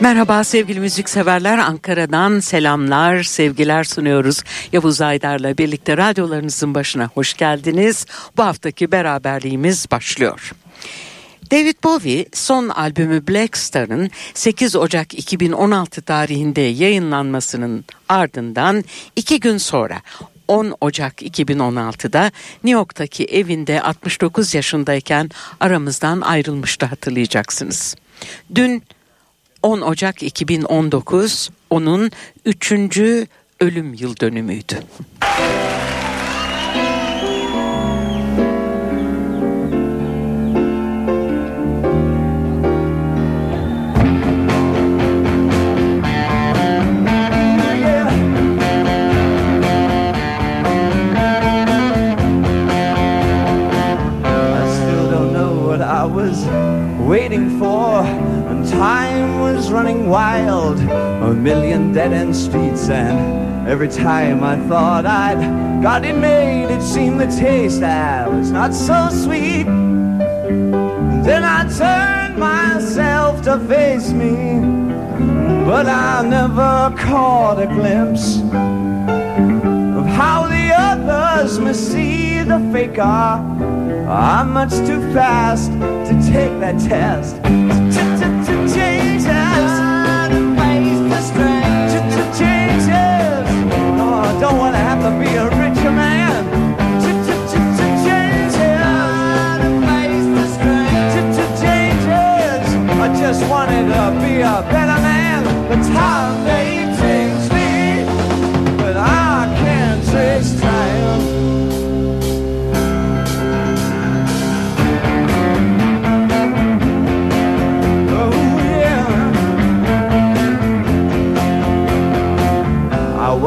Merhaba sevgili müzikseverler Ankara'dan selamlar sevgiler sunuyoruz. Yavuz Aydar'la birlikte radyolarınızın başına hoş geldiniz. Bu haftaki beraberliğimiz başlıyor. David Bowie son albümü Black Star'ın 8 Ocak 2016 tarihinde yayınlanmasının ardından iki gün sonra 10 Ocak 2016'da New York'taki evinde 69 yaşındayken aramızdan ayrılmıştı hatırlayacaksınız. Dün 10 Ocak 2019 onun 3. ölüm yıl dönümüydü. Dead-end streets and every time I thought I'd got it made it seemed the taste that was not so sweet then I turned myself to face me but I never caught a glimpse of how the others must see the faker ah, I'm much too fast to take that test. Just wanted to be a better man. The time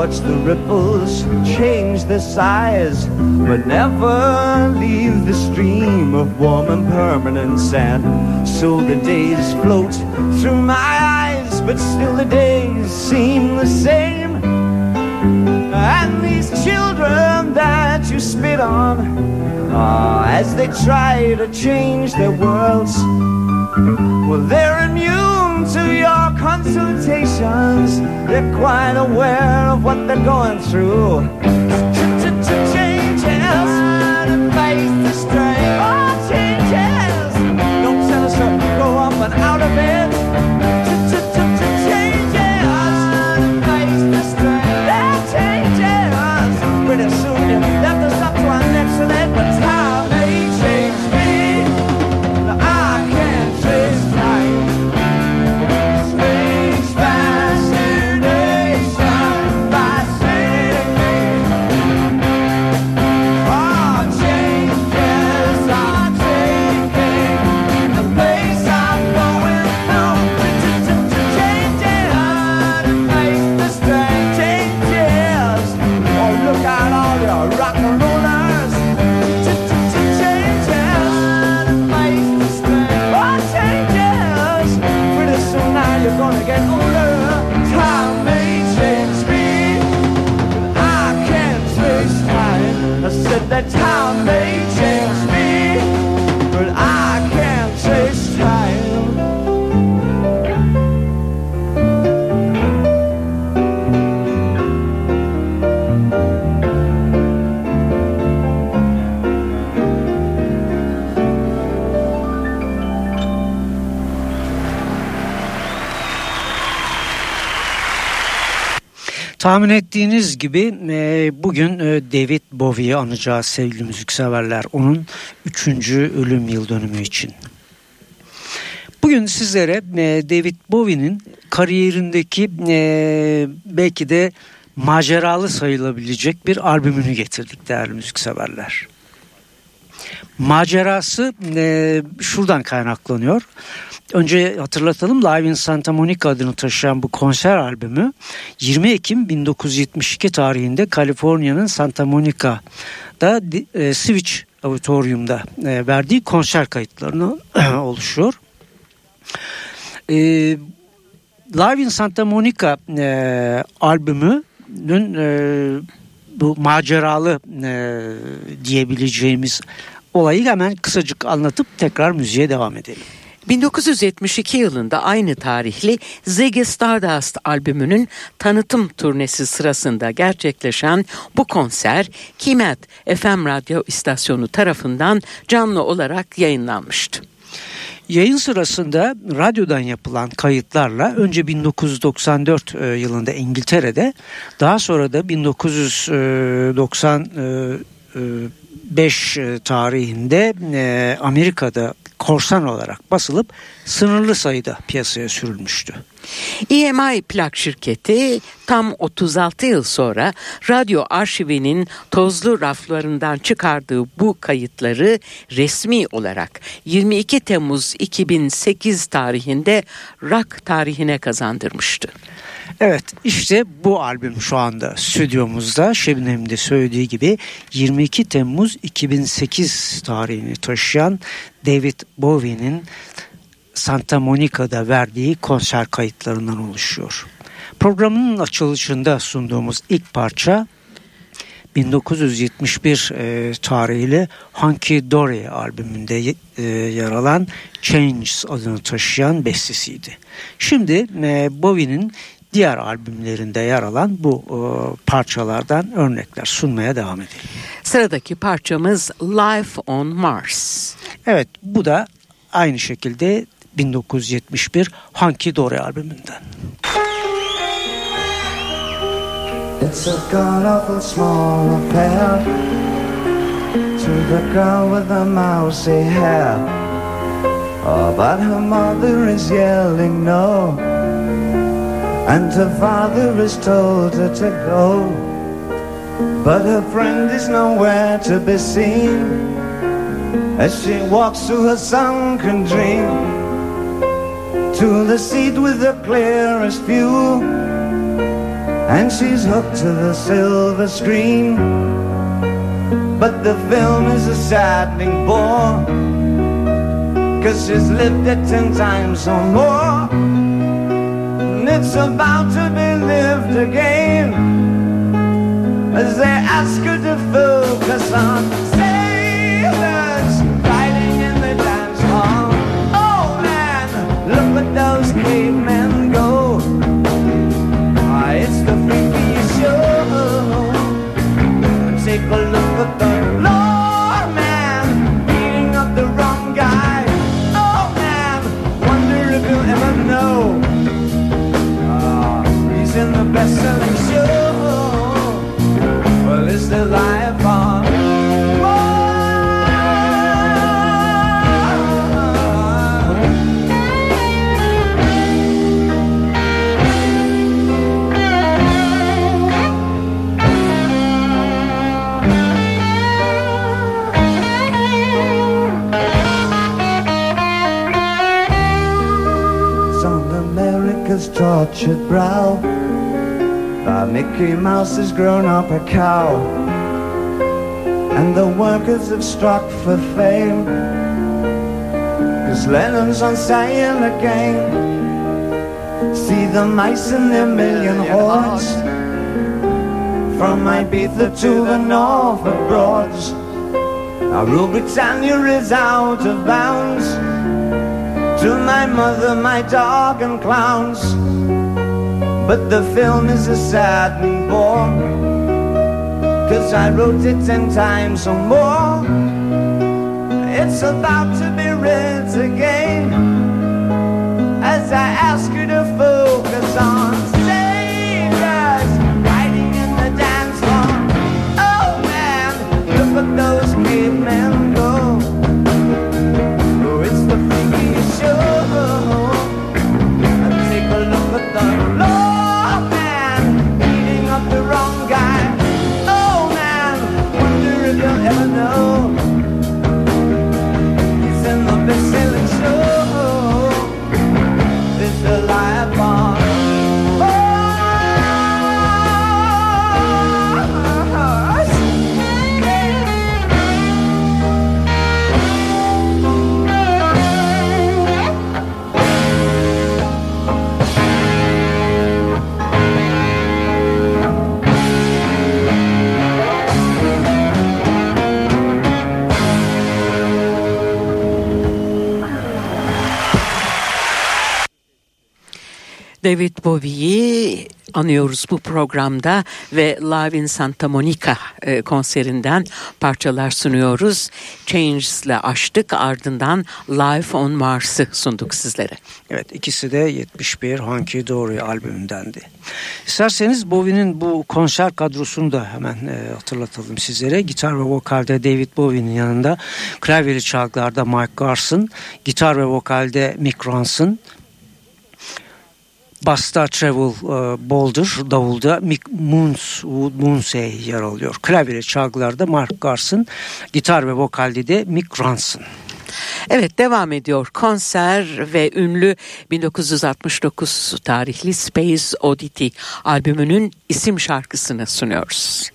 watch the ripples change their size, but never leave the stream of warm and permanent sand. So the days float through my eyes, but still the days seem the same. And these children that you spit on, uh, as they try to change their worlds, well, they're immune to your consultations. They're quite aware of what they're going through. Changes face the strain. Oh, changes. Don't us go up and out of it. Tahmin ettiğiniz gibi e, bugün e, David Bowie'yi anacağız sevgili müzikseverler. Onun 3. ölüm yıl dönümü için. Bugün sizlere e, David Bowie'nin kariyerindeki e, belki de maceralı sayılabilecek bir albümünü getirdik değerli müzikseverler. Macerası e, şuradan kaynaklanıyor. Önce hatırlatalım Live in Santa Monica adını taşıyan bu konser albümü 20 Ekim 1972 tarihinde Kaliforniya'nın Santa Monica'da e, Switch Auditorium'da e, verdiği konser kayıtlarını oluşuyor. E, Live in Santa Monica e, albümünün e, bu maceralı e, diyebileceğimiz olayı hemen kısacık anlatıp tekrar müziğe devam edelim. 1972 yılında aynı tarihli Ziggy Stardust albümünün tanıtım turnesi sırasında gerçekleşen bu konser Kimet FM radyo istasyonu tarafından canlı olarak yayınlanmıştı. Yayın sırasında radyodan yapılan kayıtlarla önce 1994 e, yılında İngiltere'de daha sonra da 1995 e, tarihinde e, Amerika'da korsan olarak basılıp sınırlı sayıda piyasaya sürülmüştü. EMI plak şirketi tam 36 yıl sonra radyo arşivinin tozlu raflarından çıkardığı bu kayıtları resmi olarak 22 Temmuz 2008 tarihinde rock tarihine kazandırmıştı. Evet işte bu albüm şu anda stüdyomuzda Şebnem'in de söylediği gibi 22 Temmuz 2008 tarihini taşıyan David Bowie'nin Santa Monica'da verdiği konser kayıtlarından oluşuyor. Programın açılışında sunduğumuz ilk parça 1971 e, tarihli Hunky Dory albümünde e, yer alan Changes adını taşıyan bestesiydi. Şimdi e, Bowie'nin diğer albümlerinde yer alan bu e, parçalardan örnekler sunmaya devam edelim. Sıradaki parçamız Life on Mars. Evet bu da aynı şekilde 1971 Hunky Dory albümünden. It's a god awful small affair To the girl with the mousy hair. Oh, but her mother is yelling no And her father is told her to go. But her friend is nowhere to be seen As she walks through her sunken dream To the seat with the clearest view. And she's hooked to the silver screen. But the film is a saddening bore. Cause she's lived it ten times or more. And it's about to be lived again. As they ask her to focus on those cavemen go. Ah, It's the freaky show. Take a look at the Lord man Beating up the wrong guy. Oh man, wonder if you'll ever know. Ah, He's in the best-selling show. Well, it's the life Tortured brow By Mickey Mouse has grown up a cow. And the workers have struck for fame. Cause Lennon's on sale again See the mice in their million hordes From Ibiza to the Norfolk Broads. Now Rule Britannia is out of bounds. To my mother, my dog, and clowns. But the film is a saddening bore. Cause I wrote it ten times or more. It's about to be read again. As I ask you David Bowie'yi anıyoruz bu programda ve Live in Santa Monica e, konserinden parçalar sunuyoruz. Changes ile açtık ardından Live on Mars'ı sunduk sizlere. Evet ikisi de 71 Hunky Dory albümündendi. İsterseniz Bowie'nin bu konser kadrosunu da hemen e, hatırlatalım sizlere. Gitar ve vokalde David Bowie'nin yanında klavyeli çalgılarda Mike Garson, gitar ve vokalde Mick Ronson, Basta Travel e, Boulder, davulda Mick Moons, Moonsey yer alıyor. Klavyeli çalgılarda Mark Garson, gitar ve vokalde de Mick Ronson. Evet devam ediyor konser ve ünlü 1969 tarihli Space Oddity albümünün isim şarkısını sunuyoruz.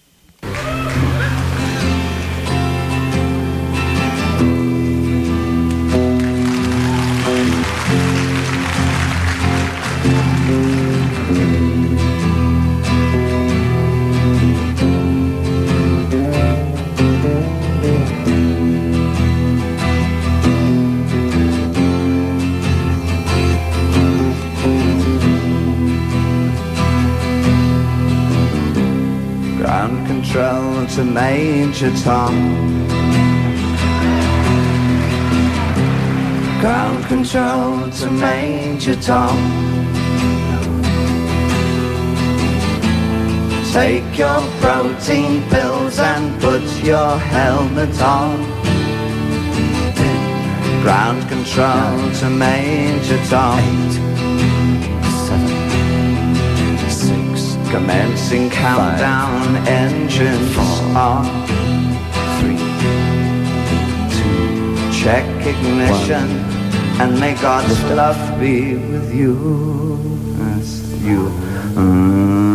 Major Tom. Ground control to Major Tom. Take your protein pills and put your helmet on. Ground control to Major Tom. Commencing countdown, Five, engines four, on. Three, two, check ignition, one. and may God's love be with you. As you. Mm.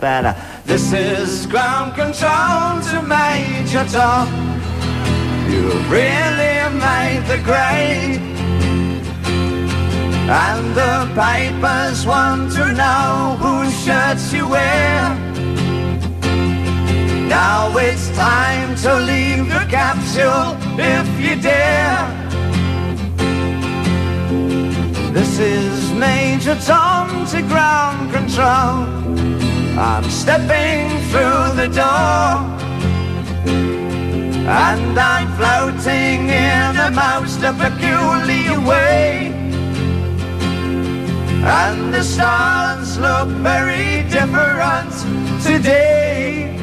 better this is ground control to Major Tom. You've really made the grade. And the papers want to know whose shirts you wear. Now it's time to leave the capsule if you dare. This is Major Tom to ground control. I'm stepping through the door And I'm floating in a most peculiar way. And the stars look very different today.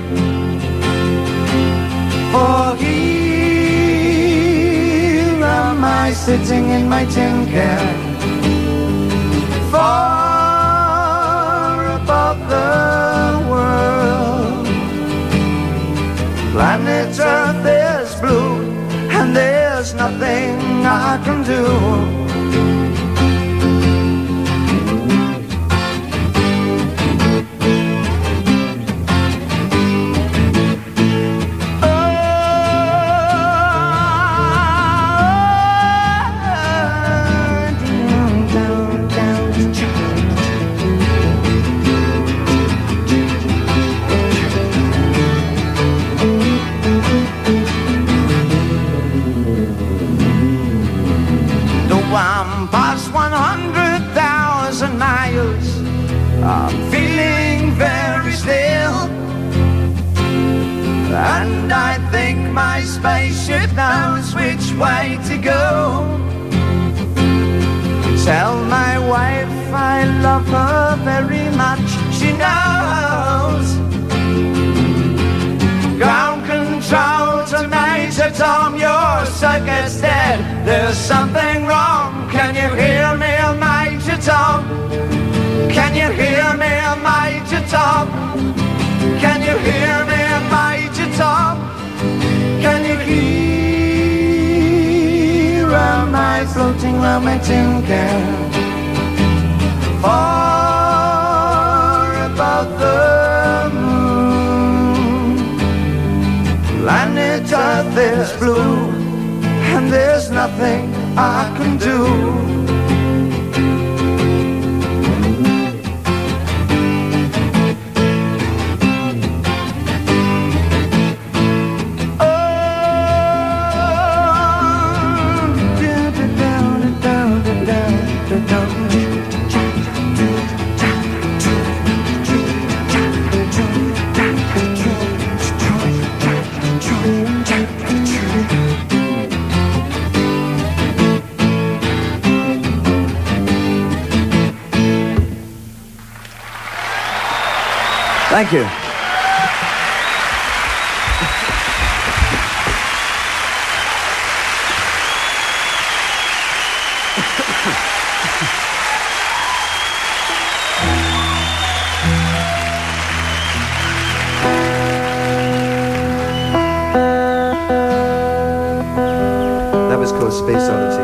For here am I sitting in my tin can Far above the Planet Earth is blue, and there's nothing I can do. Tin can? Far above the moon, planet Earth is blue and there's nothing I can do. Thank you. That was called Space Oddity.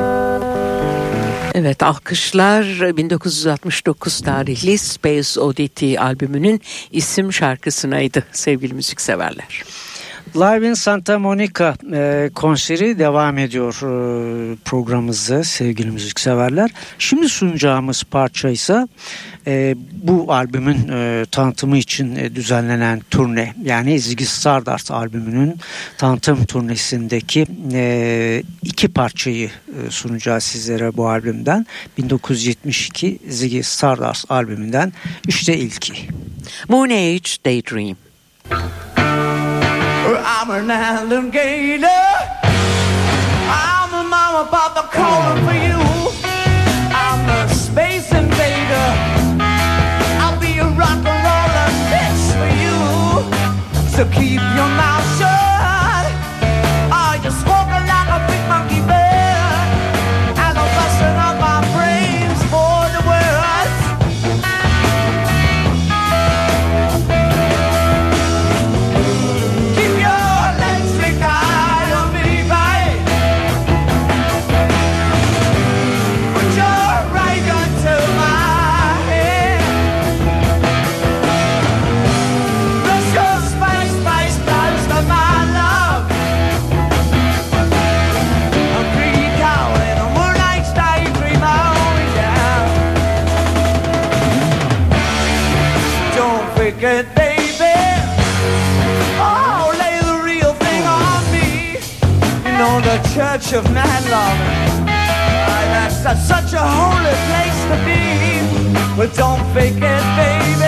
Evet alkışlar 1969 tarihli Space Oddity albümünün isim şarkısınaydı sevgili müzikseverler. Live in Santa Monica e, konseri devam ediyor e, programımızda sevgili müzikseverler. Şimdi sunacağımız parça ise e, bu albümün e, tanıtımı için e, düzenlenen turne yani Ziggy Stardust albümünün tanıtım turnesindeki e, iki parçayı e, sunacağız sizlere bu albümden. 1972 Ziggy Stardust albümünden işte ilki. Moon Age Daydream. I'm an alligator. I'm a mama, papa calling for you. I'm a space invader. I'll be a rock and roller bitch for you. So keep your mouth Church of Man Love. That's such a holy place to be. But don't fake it, baby.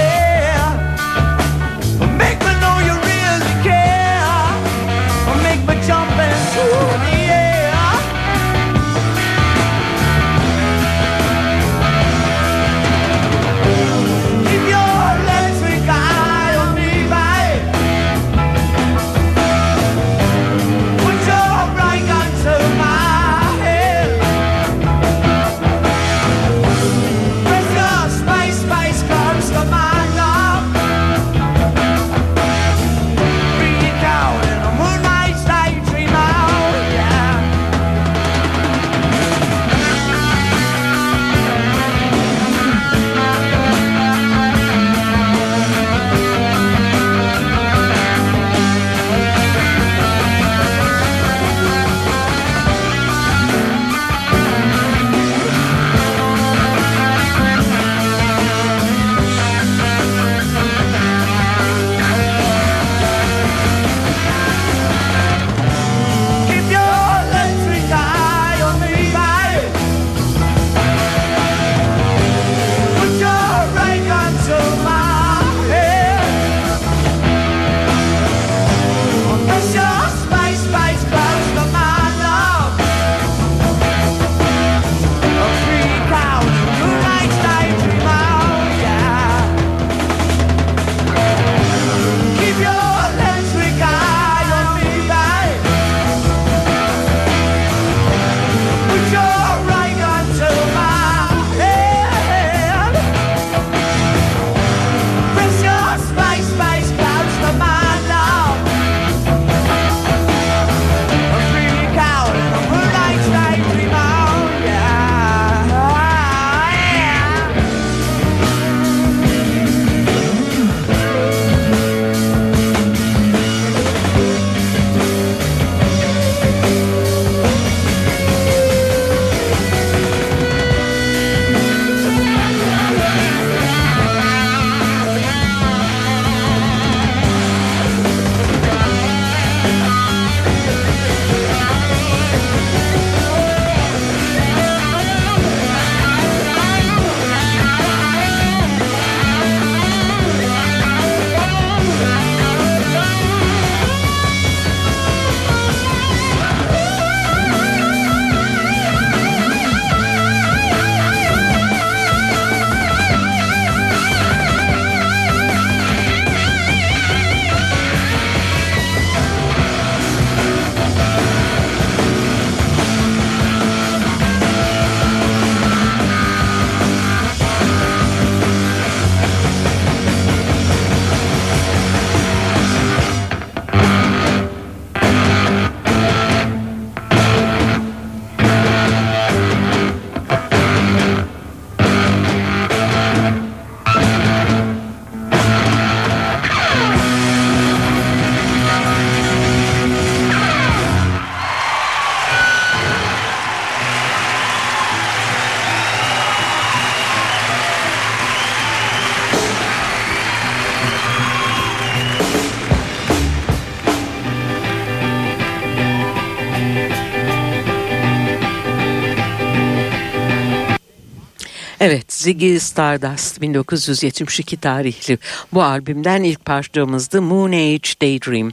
Evet Ziggy Stardust 1972 tarihli bu albümden ilk parçamızdı Moon Age Daydream.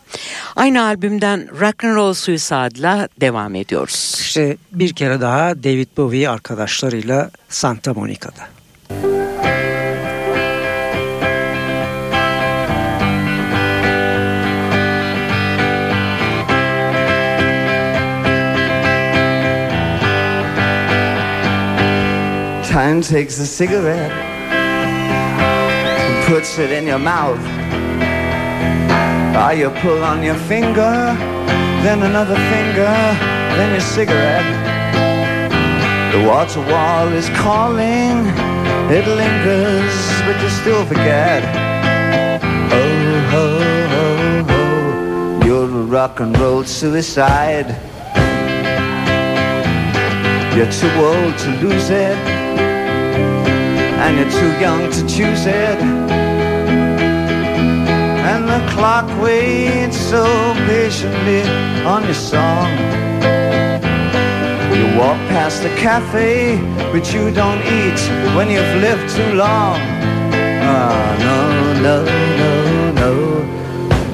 Aynı albümden Rock and Roll Suicide'la devam ediyoruz. İşte bir kere daha David Bowie arkadaşlarıyla Santa Monica'da. Time takes a cigarette and puts it in your mouth. Ah, you pull on your finger, then another finger, then your cigarette. The water wall is calling, it lingers, but you still forget. Oh, oh, oh, oh, you're a rock and roll suicide. You're too old to lose it and you're too young to choose it. And the clock waits so patiently on your song. You walk past the cafe, but you don't eat when you've lived too long. Ah, no, no, no, no.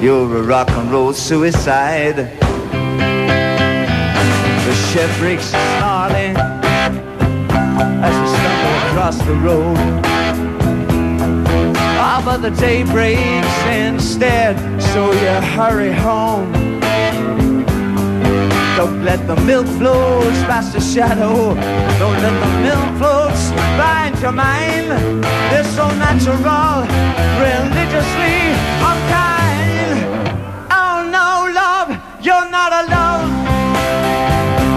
You're a rock and roll suicide. The shed breaks snarling across the road. Ah, but the day breaks instead, so you hurry home. Don't let the milk flows past the shadow. Don't let the milk floats blind your mind. They're so natural, religiously unkind. Oh no, love, you're not alone.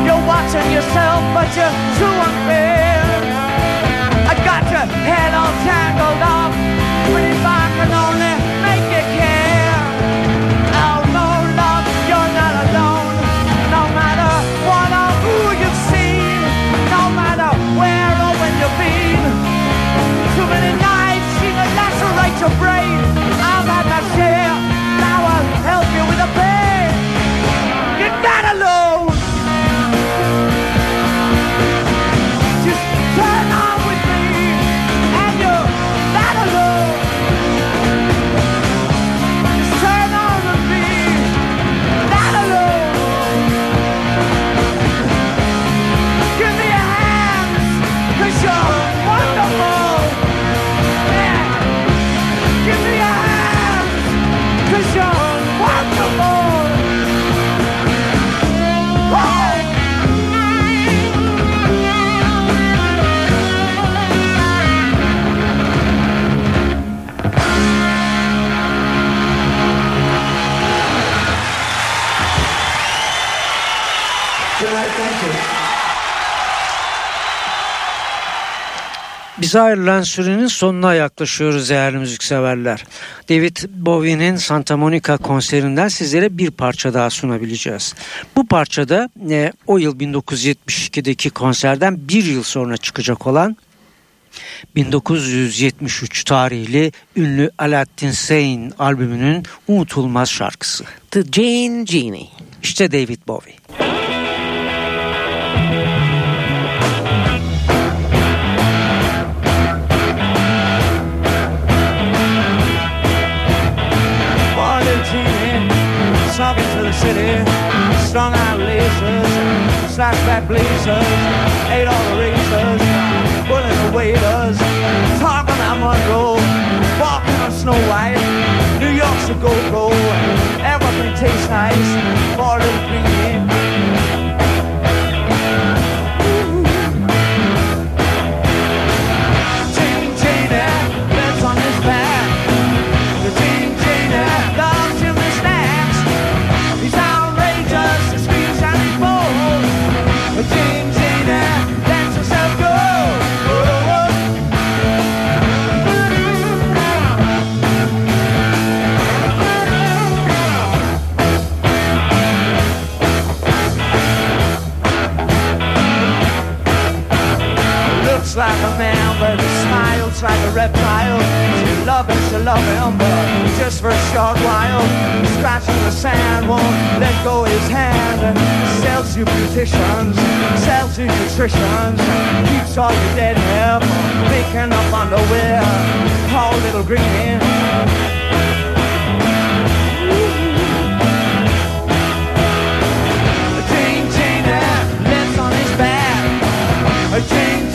You're watching yourself, but you're too unfair. Head all tangled up. If I can only Bize ayrılan sürenin sonuna yaklaşıyoruz değerli müzikseverler. David Bowie'nin Santa Monica konserinden sizlere bir parça daha sunabileceğiz. Bu parçada e, o yıl 1972'deki konserden bir yıl sonra çıkacak olan 1973 tarihli ünlü Aladdin Sane albümünün unutulmaz şarkısı. The Jane Genie. İşte David Bowie. The city, strung out laces, slash back blazers, ate all the razors, pulling the waiters, talking about Monroe, walking on Snow White, New York's a go-go, everything tastes nice, for a little greedy. Like a man, but he smiles like a reptile. She love him, she love him, but just for a short while. Scratching the sand, won't let go his hand. Sells Kills your beauticians, sells you nutrition, keeps all your dead hair from making up underwear. Poor little green David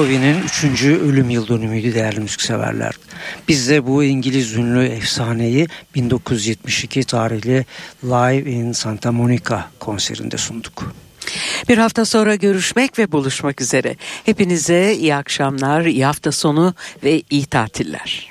Bowie'nin 3. ölüm yıl dönümüydü değerli müzikseverler. Biz de bu İngiliz ünlü efsaneyi 1972 tarihli Live in Santa Monica konserinde sunduk. Bir hafta sonra görüşmek ve buluşmak üzere. Hepinize iyi akşamlar, iyi hafta sonu ve iyi tatiller.